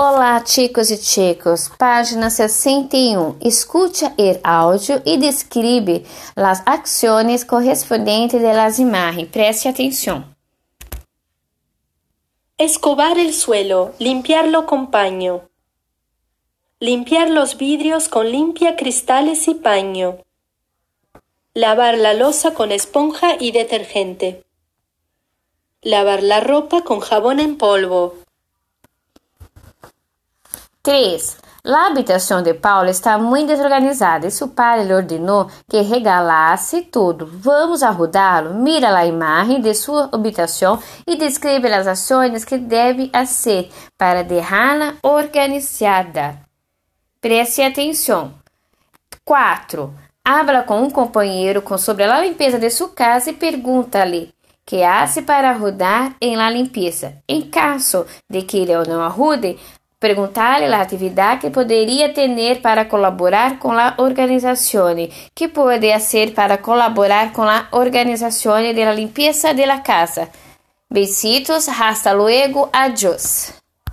Olá, chicos e chicos. Página 61. Escute el áudio e describe as ações correspondentes de las imagens. Preste atenção. Escobar el suelo, limpiarlo con paño. Limpiar los vidrios con limpia cristales y paño. Lavar la losa con esponja y detergente. Lavar la ropa con jabón en polvo. 3. A habitação de Paulo está muito desorganizada e seu pai lhe ordenou que regalasse tudo. Vamos arrudá-lo? Mira a imagem de sua habitação e descreve as ações que deve fazer para deixá-la organizada. Preste atenção. 4. Habla com um companheiro sobre a limpeza de sua casa e pergunta-lhe que hace para ajudar em la limpeza. Em caso de que ele não ajude, Perguntar-lhe a atividade que poderia ter para colaborar com a organização, que pode ser para colaborar com a organização de limpeza de la casa. Besitos, hasta luego, adiós.